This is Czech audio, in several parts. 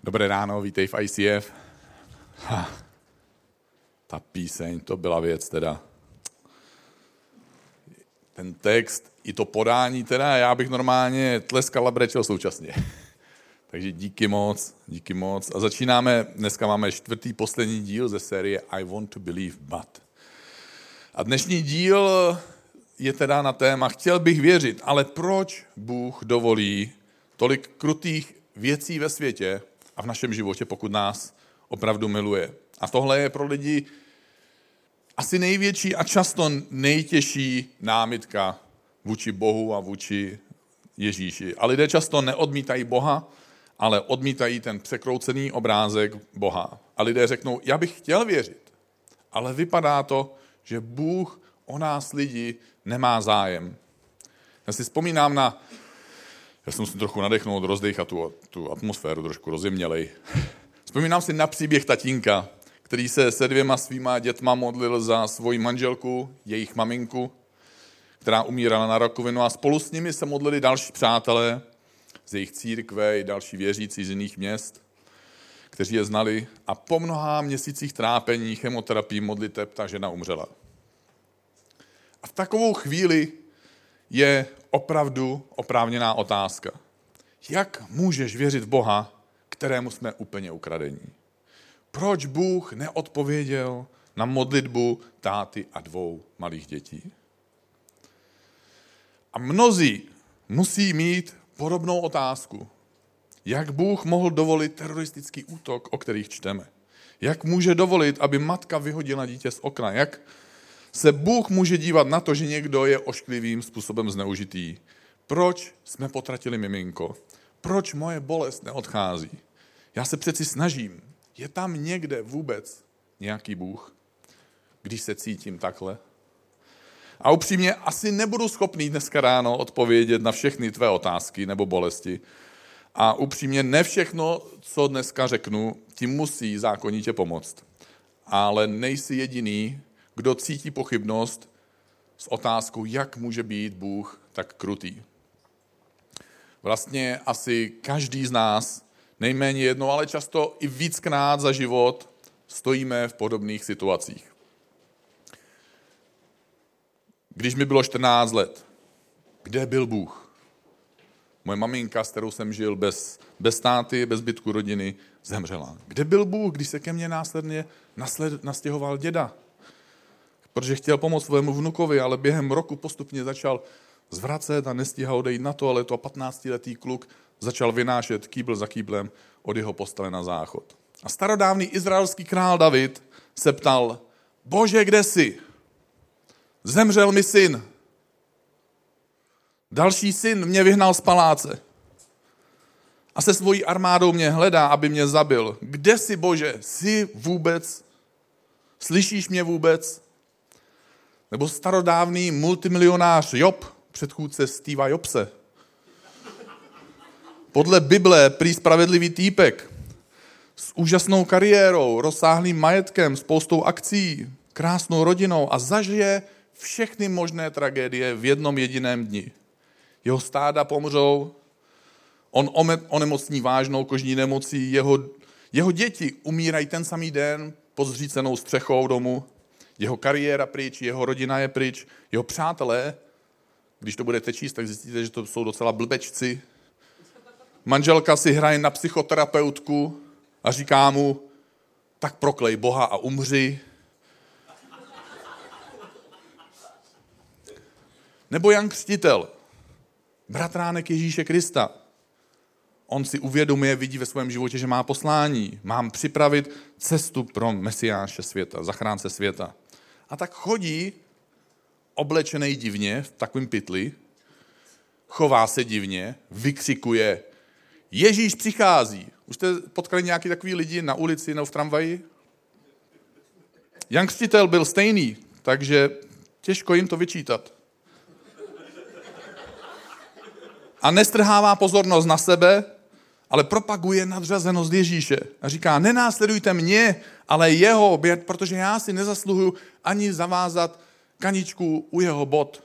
Dobré ráno, vítej v ICF. Ha, ta píseň, to byla věc teda. Ten text, i to podání teda, já bych normálně tleskal a brečel současně. Takže díky moc, díky moc. A začínáme, dneska máme čtvrtý, poslední díl ze série I want to believe, but. A dnešní díl je teda na téma Chtěl bych věřit, ale proč Bůh dovolí tolik krutých věcí ve světě, a v našem životě, pokud nás opravdu miluje. A tohle je pro lidi asi největší a často nejtěžší námitka vůči Bohu a vůči Ježíši. A lidé často neodmítají Boha, ale odmítají ten překroucený obrázek Boha. A lidé řeknou, já bych chtěl věřit, ale vypadá to, že Bůh o nás lidi nemá zájem. Já si vzpomínám na já jsem si trochu nadechnul, rozdechat tu, tu atmosféru, trošku rozjemnělej. Vzpomínám si na příběh tatínka, který se se dvěma svýma dětma modlil za svoji manželku, jejich maminku, která umírala na rakovinu a spolu s nimi se modlili další přátelé z jejich církve i další věřící z jiných měst, kteří je znali a po mnoha měsících trápení, chemoterapii, modliteb ta žena umřela. A v takovou chvíli je opravdu oprávněná otázka. Jak můžeš věřit v Boha, kterému jsme úplně ukradení? Proč Bůh neodpověděl na modlitbu táty a dvou malých dětí? A mnozí musí mít podobnou otázku. Jak Bůh mohl dovolit teroristický útok, o kterých čteme? Jak může dovolit, aby matka vyhodila dítě z okna? Jak se Bůh může dívat na to, že někdo je ošklivým způsobem zneužitý. Proč jsme potratili miminko? Proč moje bolest neodchází? Já se přeci snažím. Je tam někde vůbec nějaký Bůh, když se cítím takhle? A upřímně, asi nebudu schopný dneska ráno odpovědět na všechny tvé otázky nebo bolesti. A upřímně, ne všechno, co dneska řeknu, ti musí zákonitě pomoct. Ale nejsi jediný, kdo cítí pochybnost s otázkou, jak může být Bůh tak krutý. Vlastně asi každý z nás, nejméně jednou, ale často i víckrát za život, stojíme v podobných situacích. Když mi bylo 14 let, kde byl Bůh? Moje maminka, s kterou jsem žil bez, bez táty, bez zbytku rodiny, zemřela. Kde byl Bůh, když se ke mně následně nasled, nastěhoval děda? Protože chtěl pomoct svému vnukovi, ale během roku postupně začal zvracet a nestíhal odejít na to, ale to 15-letý kluk začal vynášet kýbl za kýblem od jeho postele na záchod. A starodávný izraelský král David se ptal, bože, kde jsi? Zemřel mi syn. Další syn mě vyhnal z paláce. A se svojí armádou mě hledá, aby mě zabil. Kde jsi, bože? Jsi vůbec? Slyšíš mě vůbec? Nebo starodávný multimilionář Job, předchůdce Steva Jobse. Podle Bible prý spravedlivý týpek s úžasnou kariérou, rozsáhlým majetkem, spoustou akcí, krásnou rodinou a zažije všechny možné tragédie v jednom jediném dni. Jeho stáda pomřou, on onemocní vážnou kožní nemocí, jeho, jeho děti umírají ten samý den pod zřícenou střechou domu jeho kariéra pryč, jeho rodina je pryč, jeho přátelé, když to budete číst, tak zjistíte, že to jsou docela blbečci. Manželka si hraje na psychoterapeutku a říká mu, tak proklej Boha a umři. Nebo Jan Křtitel, bratránek Ježíše Krista. On si uvědomuje, vidí ve svém životě, že má poslání. Mám připravit cestu pro Mesiáše světa, zachránce světa. A tak chodí oblečený divně, v takovém pytli, chová se divně, vykřikuje, Ježíš přichází. Už jste potkali nějaký takový lidi na ulici nebo v tramvaji? Jan Křtitel byl stejný, takže těžko jim to vyčítat. A nestrhává pozornost na sebe, ale propaguje nadřazenost Ježíše. A říká, nenásledujte mě, ale jeho, protože já si nezasluhuju ani zavázat kaničku u jeho bod.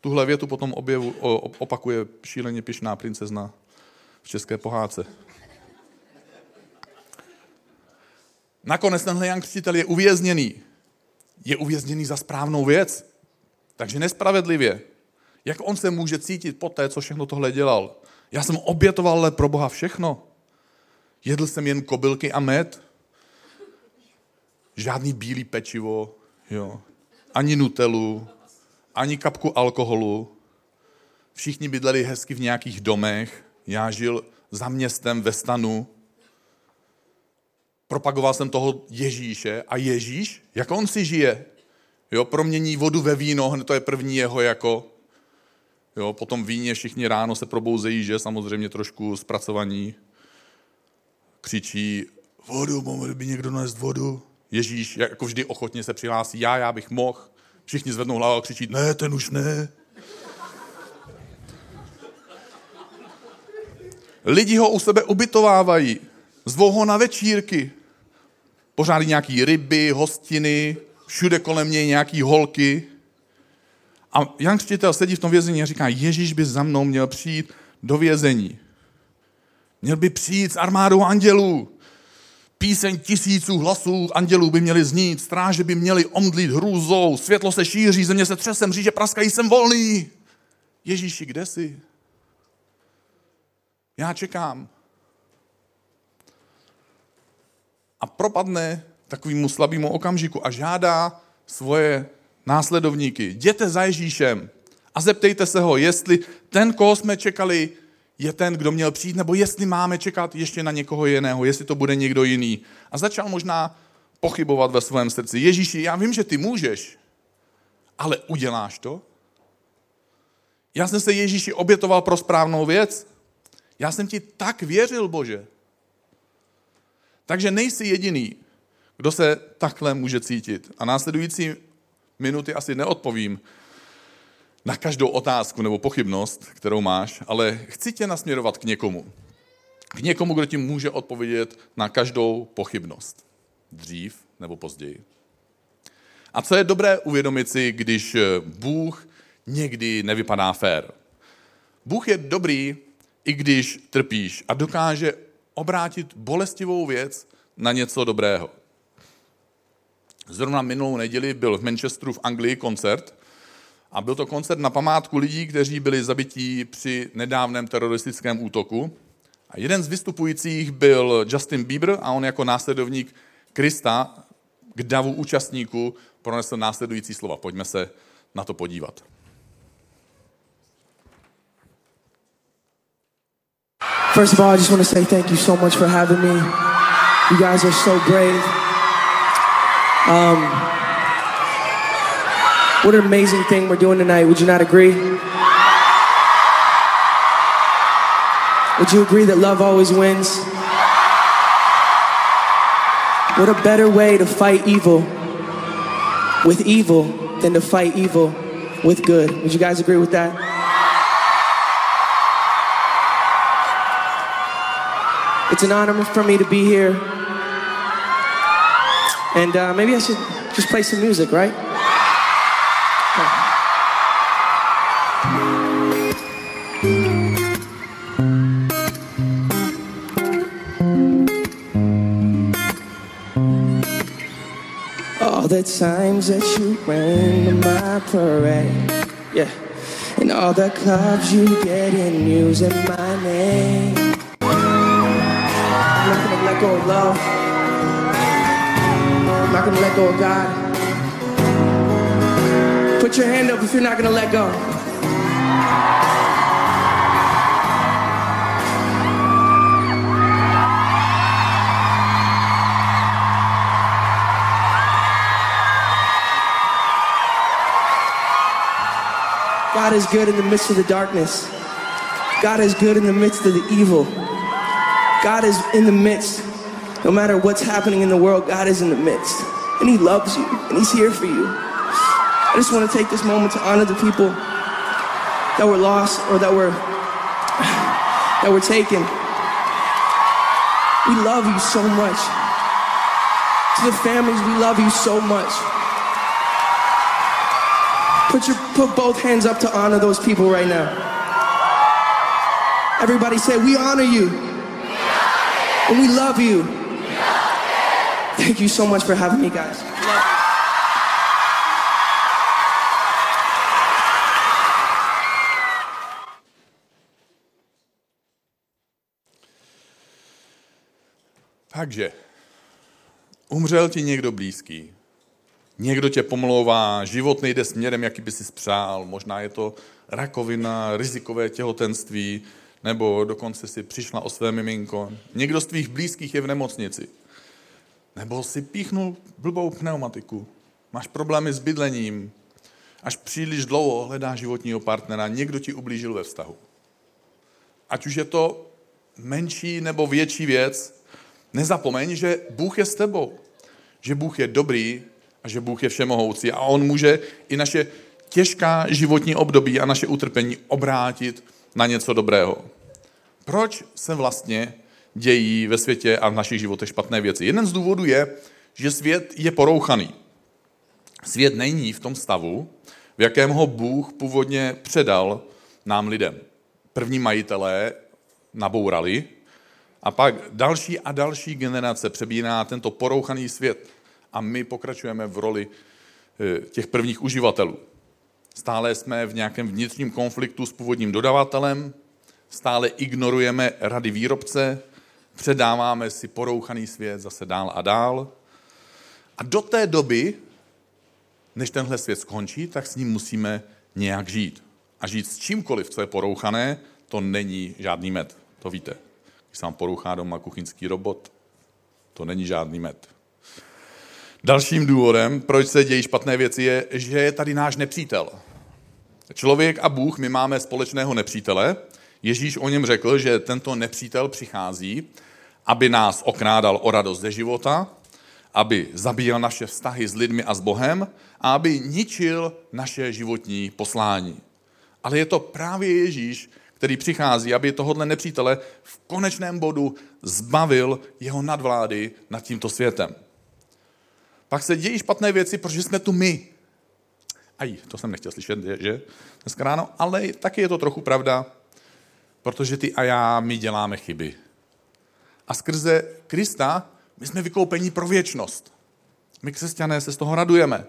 Tuhle větu potom objevu, opakuje šíleně pišná princezna v české pohádce. Nakonec tenhle Jan Křtitel je uvězněný. Je uvězněný za správnou věc. Takže nespravedlivě. Jak on se může cítit po té, co všechno tohle dělal? Já jsem obětoval ale pro Boha všechno. Jedl jsem jen kobylky a med. Žádný bílý pečivo, jo. ani nutelu, ani kapku alkoholu. Všichni bydleli hezky v nějakých domech. Já žil za městem ve stanu. Propagoval jsem toho Ježíše a Ježíš, jak on si žije? Jo, promění vodu ve víno, hned to je první jeho jako. Jo, potom víně všichni ráno se probouzejí, že samozřejmě trošku zpracovaní. Křičí, vodu, mohl by někdo nést vodu? Ježíš jako vždy ochotně se přihlásí, já, já bych mohl. Všichni zvednou hlavu a křičí, ne, ten už ne. Lidi ho u sebe ubytovávají, zvou ho na večírky, pořádí nějaký ryby, hostiny, všude kolem něj nějaký holky. A Jan Křtitel sedí v tom vězení a říká, Ježíš by za mnou měl přijít do vězení. Měl by přijít s armádou andělů. Píseň tisíců hlasů andělů by měly znít, stráže by měly omdlít hrůzou, světlo se šíří, země se třesem, mříže praskají, jsem volný. Ježíši, kde jsi? Já čekám. A propadne takovému slabému okamžiku a žádá svoje následovníky, jděte za Ježíšem a zeptejte se ho, jestli ten, koho jsme čekali, je ten, kdo měl přijít, nebo jestli máme čekat ještě na někoho jiného, jestli to bude někdo jiný. A začal možná pochybovat ve svém srdci. Ježíši, já vím, že ty můžeš, ale uděláš to? Já jsem se Ježíši obětoval pro správnou věc. Já jsem ti tak věřil, Bože. Takže nejsi jediný, kdo se takhle může cítit. A následující minuty asi neodpovím na každou otázku nebo pochybnost, kterou máš, ale chci tě nasměrovat k někomu. K někomu, kdo ti může odpovědět na každou pochybnost. Dřív nebo později. A co je dobré uvědomit si, když Bůh někdy nevypadá fér. Bůh je dobrý, i když trpíš a dokáže obrátit bolestivou věc na něco dobrého. Zrovna minulou neděli byl v Manchesteru v Anglii koncert a byl to koncert na památku lidí, kteří byli zabití při nedávném teroristickém útoku. A jeden z vystupujících byl Justin Bieber a on jako následovník Krista k davu účastníků pronesl následující slova. Pojďme se na to podívat. First of all, I just want to say thank you so much for having me. You guys are so brave. Um, what an amazing thing we're doing tonight. Would you not agree? Would you agree that love always wins? What a better way to fight evil with evil than to fight evil with good. Would you guys agree with that? It's an honor for me to be here. And uh, maybe I should just play some music, right? All the times that you ran to my parade, yeah, and all the clubs you get in using my name. I'm not gonna let go of love. I'm not gonna let go of God. Put your hand up if you're not gonna let go. God is good in the midst of the darkness. God is good in the midst of the evil. God is in the midst. No matter what's happening in the world, God is in the midst. And He loves you, and He's here for you. I just want to take this moment to honor the people that were lost or that were that were taken. We love you so much. To the families, we love you so much. Put your put both hands up to honor those people right now. Everybody say, we honor you. And we love you. Thank you so much for having me, guys. Takže, umřel ti někdo blízký. Někdo tě pomlouvá, život nejde směrem, jaký by si spřál. Možná je to rakovina, rizikové těhotenství, nebo dokonce si přišla o své miminko. Někdo z tvých blízkých je v nemocnici. Nebo si píchnul blbou pneumatiku. Máš problémy s bydlením. Až příliš dlouho hledáš životního partnera. Někdo ti ublížil ve vztahu. Ať už je to menší nebo větší věc, nezapomeň, že Bůh je s tebou. Že Bůh je dobrý a že Bůh je všemohoucí a On může i naše těžká životní období a naše utrpení obrátit na něco dobrého. Proč se vlastně dějí ve světě a v našich životech špatné věci? Jeden z důvodů je, že svět je porouchaný. Svět není v tom stavu, v jakém ho Bůh původně předal nám lidem. První majitelé nabourali a pak další a další generace přebírá tento porouchaný svět a my pokračujeme v roli eh, těch prvních uživatelů. Stále jsme v nějakém vnitřním konfliktu s původním dodavatelem, stále ignorujeme rady výrobce, předáváme si porouchaný svět zase dál a dál. A do té doby, než tenhle svět skončí, tak s ním musíme nějak žít. A žít s čímkoliv, co je porouchané, to není žádný med. To víte. Když se vám porouchá doma kuchyňský robot, to není žádný med. Dalším důvodem, proč se dějí špatné věci, je, že je tady náš nepřítel. Člověk a Bůh, my máme společného nepřítele. Ježíš o něm řekl, že tento nepřítel přichází, aby nás okrádal o radost ze života, aby zabíjel naše vztahy s lidmi a s Bohem a aby ničil naše životní poslání. Ale je to právě Ježíš, který přichází, aby tohohle nepřítele v konečném bodu zbavil jeho nadvlády nad tímto světem. Pak se dějí špatné věci, protože jsme tu my. Aj, to jsem nechtěl slyšet, že? Dneska ráno, ale taky je to trochu pravda, protože ty a já, my děláme chyby. A skrze Krista my jsme vykoupení pro věčnost. My křesťané se z toho radujeme.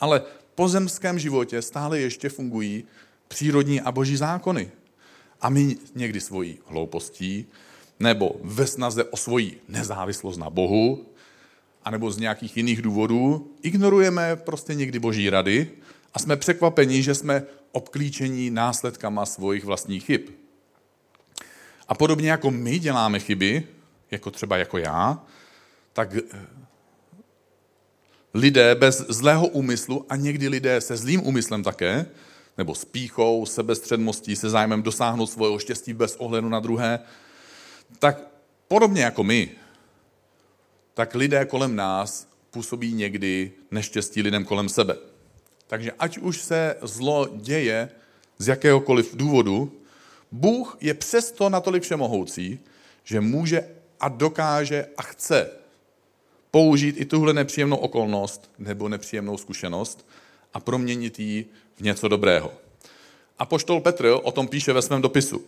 Ale v pozemském životě stále ještě fungují přírodní a boží zákony. A my někdy svojí hloupostí nebo ve snaze o svoji nezávislost na Bohu anebo z nějakých jiných důvodů, ignorujeme prostě někdy boží rady a jsme překvapeni, že jsme obklíčení následkama svých vlastních chyb. A podobně jako my děláme chyby, jako třeba jako já, tak eh, lidé bez zlého úmyslu a někdy lidé se zlým úmyslem také, nebo s píchou, sebestředností, se zájmem dosáhnout svého štěstí bez ohledu na druhé, tak podobně jako my, tak lidé kolem nás působí někdy neštěstí lidem kolem sebe. Takže ať už se zlo děje z jakéhokoliv důvodu, Bůh je přesto natolik všemohoucí, že může a dokáže a chce použít i tuhle nepříjemnou okolnost nebo nepříjemnou zkušenost a proměnit ji v něco dobrého. A poštol Petr o tom píše ve svém dopisu.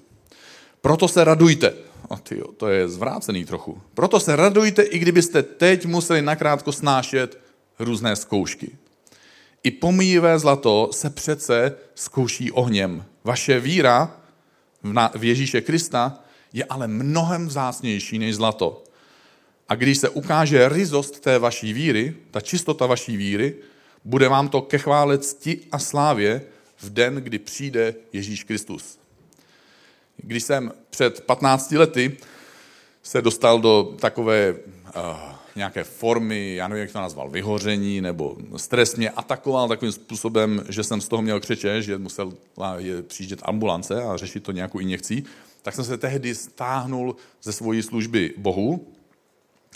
Proto se radujte. A tyjo, to je zvrácený trochu. Proto se radujte, i kdybyste teď museli nakrátko snášet různé zkoušky. I pomíjivé zlato se přece zkouší ohněm. Vaše víra v Ježíše Krista je ale mnohem vzácnější než zlato. A když se ukáže rizost té vaší víry, ta čistota vaší víry, bude vám to ke chvále cti a slávě v den, kdy přijde Ježíš Kristus. Když jsem před 15 lety se dostal do takové uh, nějaké formy, já nevím, jak to nazval, vyhoření, nebo stres mě atakoval takovým způsobem, že jsem z toho měl křeče, že musel přijíždět ambulance a řešit to nějakou injekcí, tak jsem se tehdy stáhnul ze svojí služby Bohu,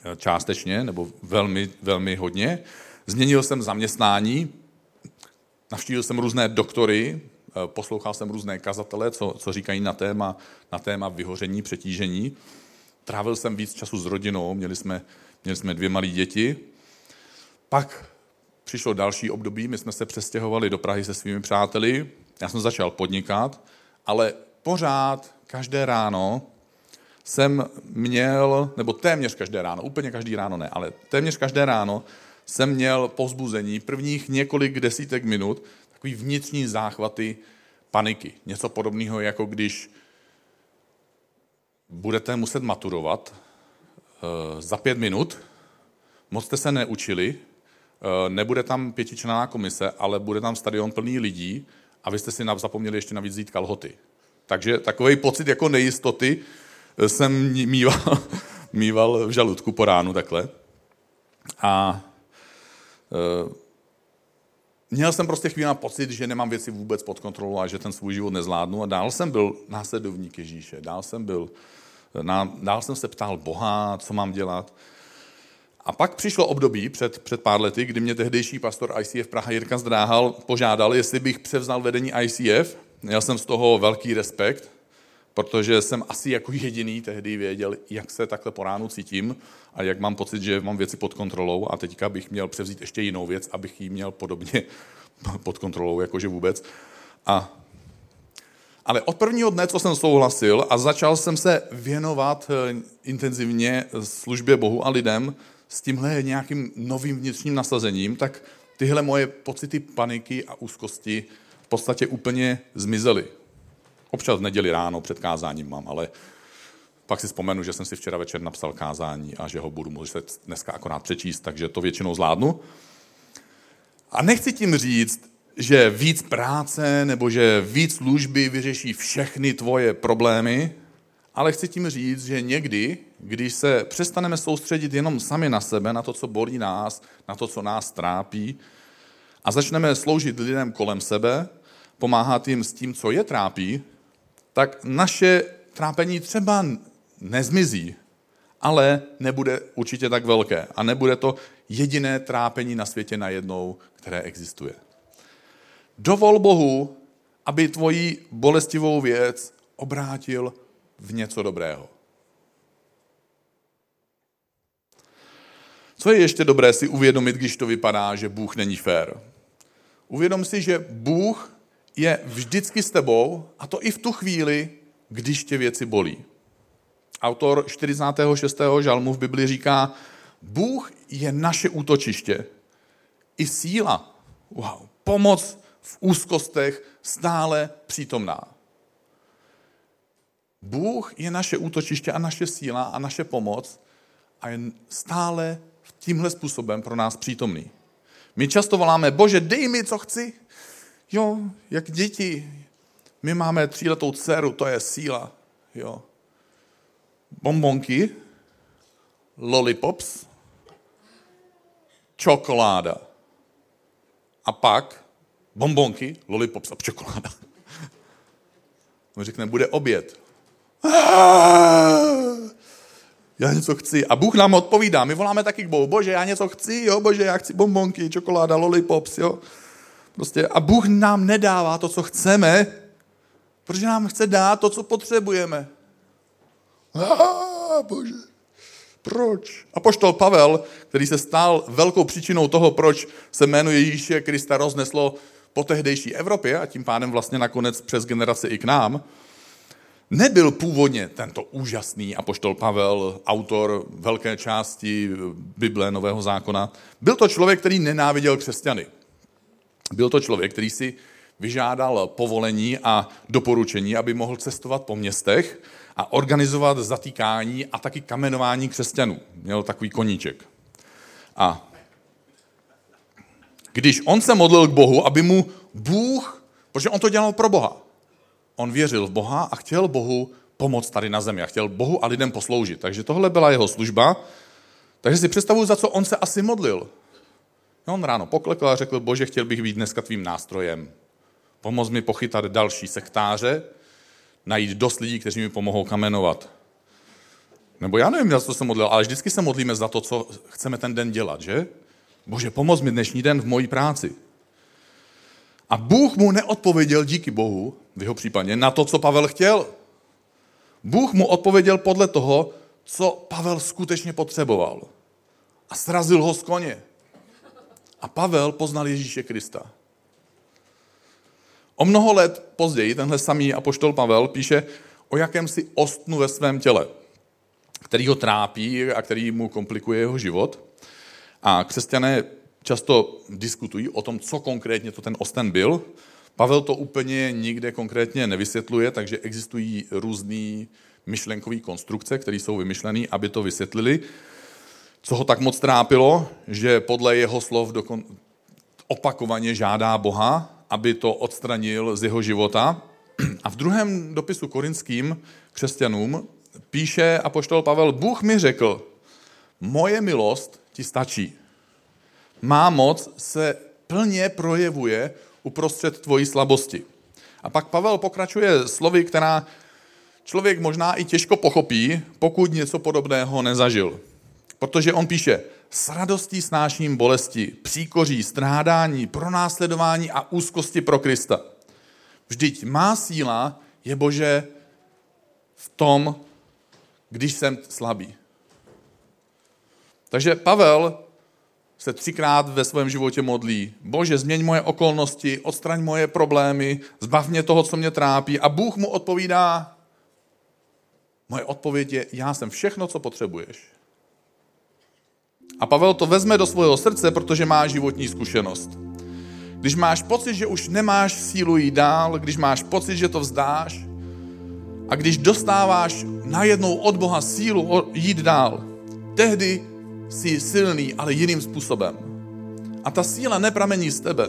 eh, částečně, nebo velmi, velmi hodně. Změnil jsem zaměstnání, navštívil jsem různé doktory, Eh, poslouchal jsem různé kazatele, co, co říkají na téma, na téma vyhoření, přetížení. Trávil jsem víc času s rodinou, měli jsme, měli jsme dvě malé děti. Pak přišlo další období, my jsme se přestěhovali do Prahy se svými přáteli, já jsem začal podnikat, ale pořád, každé ráno jsem měl, nebo téměř každé ráno, úplně každý ráno ne, ale téměř každé ráno jsem měl povzbuzení prvních několik desítek minut, takový vnitřní záchvaty paniky. Něco podobného, jako když budete muset maturovat uh, za pět minut, moc jste se neučili, uh, nebude tam pětičlená komise, ale bude tam stadion plný lidí a vy jste si zapomněli ještě navíc vzít kalhoty. Takže takový pocit jako nejistoty eh, jsem mýval, mýval v žaludku po ránu takhle. A měl jsem prostě chvíli na pocit, že nemám věci vůbec pod kontrolou a že ten svůj život nezvládnu. A dál jsem byl následovník Ježíše. Dál jsem byl, dál jsem se ptal Boha, co mám dělat. A pak přišlo období před, před pár lety, kdy mě tehdejší pastor ICF Praha Jirka Zdráhal požádal, jestli bych převzal vedení ICF. Měl jsem z toho velký respekt, protože jsem asi jako jediný tehdy věděl, jak se takhle po ránu cítím a jak mám pocit, že mám věci pod kontrolou a teďka bych měl převzít ještě jinou věc, abych ji měl podobně pod kontrolou, jakože vůbec. A, ale od prvního dne, co jsem souhlasil a začal jsem se věnovat eh, intenzivně službě Bohu a lidem s tímhle nějakým novým vnitřním nasazením, tak tyhle moje pocity paniky a úzkosti v podstatě úplně zmizely. Občas v neděli ráno před kázáním mám, ale pak si vzpomenu, že jsem si včera večer napsal kázání a že ho budu muset dneska akorát přečíst, takže to většinou zvládnu. A nechci tím říct, že víc práce nebo že víc služby vyřeší všechny tvoje problémy, ale chci tím říct, že někdy, když se přestaneme soustředit jenom sami na sebe, na to, co bolí nás, na to, co nás trápí, a začneme sloužit lidem kolem sebe, pomáhat jim s tím, co je trápí, tak naše trápení třeba nezmizí, ale nebude určitě tak velké. A nebude to jediné trápení na světě najednou, které existuje. Dovol Bohu, aby tvoji bolestivou věc obrátil v něco dobrého. Co je ještě dobré si uvědomit, když to vypadá, že Bůh není fér? Uvědom si, že Bůh je vždycky s tebou, a to i v tu chvíli, když tě věci bolí. Autor 46. žalmu v Bibli říká, Bůh je naše útočiště i síla. Wow, pomoc v úzkostech stále přítomná. Bůh je naše útočiště a naše síla a naše pomoc a je stále tímhle způsobem pro nás přítomný. My často voláme, bože, dej mi, co chci. Jo, jak děti. My máme tříletou dceru, to je síla. Jo. Bombonky, lollipops, čokoláda. A pak bombonky, lollipops a čokoláda. On řekne, bude oběd. Já něco chci. A Bůh nám odpovídá. My voláme taky k Bohu. Bože, já něco chci, jo, bože, já chci bombonky, čokoláda, lollipops, jo. Prostě, a Bůh nám nedává to, co chceme, protože nám chce dát to, co potřebujeme. Ah, bože, proč? A poštol Pavel, který se stal velkou příčinou toho, proč se jméno Ježíše Krista rozneslo po tehdejší Evropě a tím pádem vlastně nakonec přes generace i k nám, nebyl původně tento úžasný apoštol Pavel, autor velké části Bible Nového zákona. Byl to člověk, který nenáviděl křesťany. Byl to člověk, který si vyžádal povolení a doporučení, aby mohl cestovat po městech a organizovat zatýkání a taky kamenování křesťanů. Měl takový koníček. A když on se modlil k Bohu, aby mu Bůh, protože on to dělal pro Boha, on věřil v Boha a chtěl Bohu pomoct tady na zemi a chtěl Bohu a lidem posloužit. Takže tohle byla jeho služba. Takže si představuji, za co on se asi modlil. On ráno poklekl a řekl, bože, chtěl bych být dneska tvým nástrojem. Pomoz mi pochytat další sektáře, najít dost lidí, kteří mi pomohou kamenovat. Nebo já nevím, za co se modlil, ale vždycky se modlíme za to, co chceme ten den dělat, že? Bože, pomoz mi dnešní den v mojí práci. A Bůh mu neodpověděl díky Bohu, v jeho případě, na to, co Pavel chtěl. Bůh mu odpověděl podle toho, co Pavel skutečně potřeboval. A srazil ho z koně. A Pavel poznal Ježíše Krista. O mnoho let později tenhle samý apoštol Pavel píše o jakémsi ostnu ve svém těle. který ho trápí a který mu komplikuje jeho život. A křesťané často diskutují o tom, co konkrétně to ten osten byl. Pavel to úplně nikde konkrétně nevysvětluje, takže existují různé myšlenkové konstrukce, které jsou vymyšlené, aby to vysvětlili. Co ho tak moc trápilo, že podle jeho slov dokon... opakovaně žádá Boha, aby to odstranil z jeho života. A v druhém dopisu korinským křesťanům píše apoštol Pavel, Bůh mi řekl, moje milost ti stačí. Má moc se plně projevuje uprostřed tvojí slabosti. A pak Pavel pokračuje slovy, která člověk možná i těžko pochopí, pokud něco podobného nezažil. Protože on píše, s radostí snáším bolesti, příkoří, strádání, pronásledování a úzkosti pro Krista. Vždyť má síla je Bože v tom, když jsem slabý. Takže Pavel se třikrát ve svém životě modlí. Bože, změň moje okolnosti, odstraň moje problémy, zbav mě toho, co mě trápí. A Bůh mu odpovídá, moje odpověď je, já jsem všechno, co potřebuješ. A Pavel to vezme do svého srdce, protože má životní zkušenost. Když máš pocit, že už nemáš sílu jít dál, když máš pocit, že to vzdáš, a když dostáváš najednou od Boha sílu jít dál, tehdy jsi silný, ale jiným způsobem. A ta síla nepramení z tebe,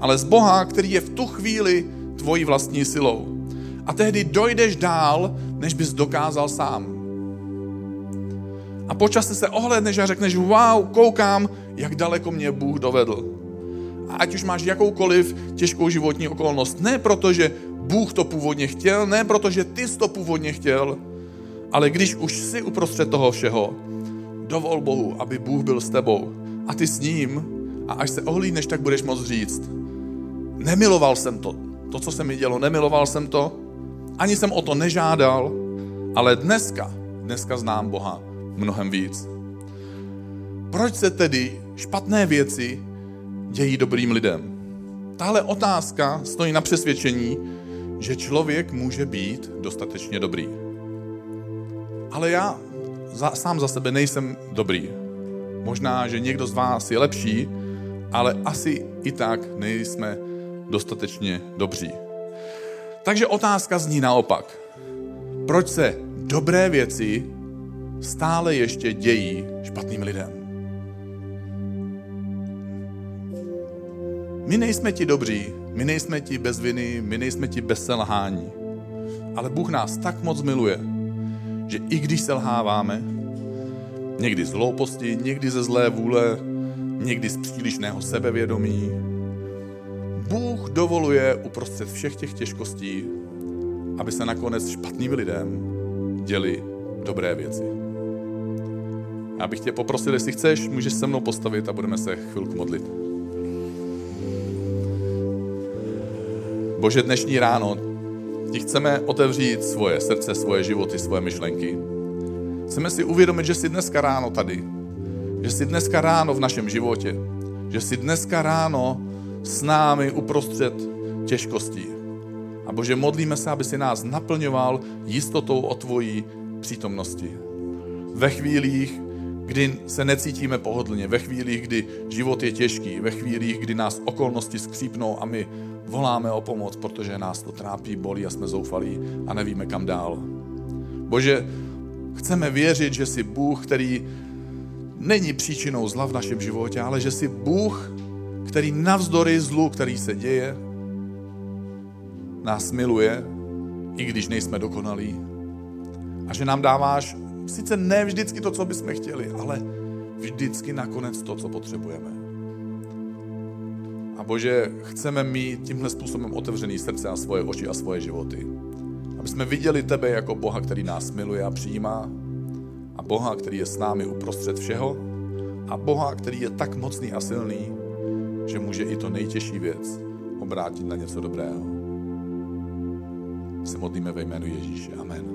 ale z Boha, který je v tu chvíli tvojí vlastní silou. A tehdy dojdeš dál, než bys dokázal sám. A počasí se ohledneš a řekneš, wow, koukám, jak daleko mě Bůh dovedl. A ať už máš jakoukoliv těžkou životní okolnost, ne protože Bůh to původně chtěl, ne protože ty jsi to původně chtěl, ale když už jsi uprostřed toho všeho, dovol Bohu, aby Bůh byl s tebou. A ty s ním. A až se ohlídneš, tak budeš moct říct, nemiloval jsem to, to, co se mi dělo, nemiloval jsem to, ani jsem o to nežádal, ale dneska, dneska znám Boha mnohem víc. Proč se tedy špatné věci dějí dobrým lidem? Tahle otázka stojí na přesvědčení, že člověk může být dostatečně dobrý. Ale já za, sám za sebe nejsem dobrý. Možná, že někdo z vás je lepší, ale asi i tak nejsme dostatečně dobří. Takže otázka zní naopak. Proč se dobré věci stále ještě dějí špatným lidem? My nejsme ti dobří, my nejsme ti bez viny, my nejsme ti bez selhání. Ale Bůh nás tak moc miluje, že i když selháváme, někdy z hlouposti, někdy ze zlé vůle, někdy z přílišného sebevědomí, Bůh dovoluje uprostřed všech těch těžkostí, aby se nakonec špatným lidem děli dobré věci. Já bych tě poprosil, jestli chceš, můžeš se mnou postavit a budeme se chvilku modlit. Bože, dnešní ráno ti chceme otevřít svoje srdce, svoje životy, svoje myšlenky. Chceme si uvědomit, že jsi dneska ráno tady. Že jsi dneska ráno v našem životě. Že jsi dneska ráno s námi uprostřed těžkostí. A Bože, modlíme se, aby si nás naplňoval jistotou o tvojí přítomnosti. Ve chvílích, kdy se necítíme pohodlně, ve chvílích, kdy život je těžký, ve chvílích, kdy nás okolnosti skřípnou a my voláme o pomoc, protože nás to trápí, bolí a jsme zoufalí a nevíme kam dál. Bože, chceme věřit, že jsi Bůh, který není příčinou zla v našem životě, ale že jsi Bůh, který navzdory zlu, který se děje, nás miluje, i když nejsme dokonalí. A že nám dáváš sice ne vždycky to, co bychom chtěli, ale vždycky nakonec to, co potřebujeme. A Bože, chceme mít tímhle způsobem otevřený srdce a svoje oči a svoje životy. Aby jsme viděli Tebe jako Boha, který nás miluje a přijímá, a Boha, který je s námi uprostřed všeho, a Boha, který je tak mocný a silný, že může i to nejtěžší věc obrátit na něco dobrého. Se modlíme ve jménu Ježíše. Amen.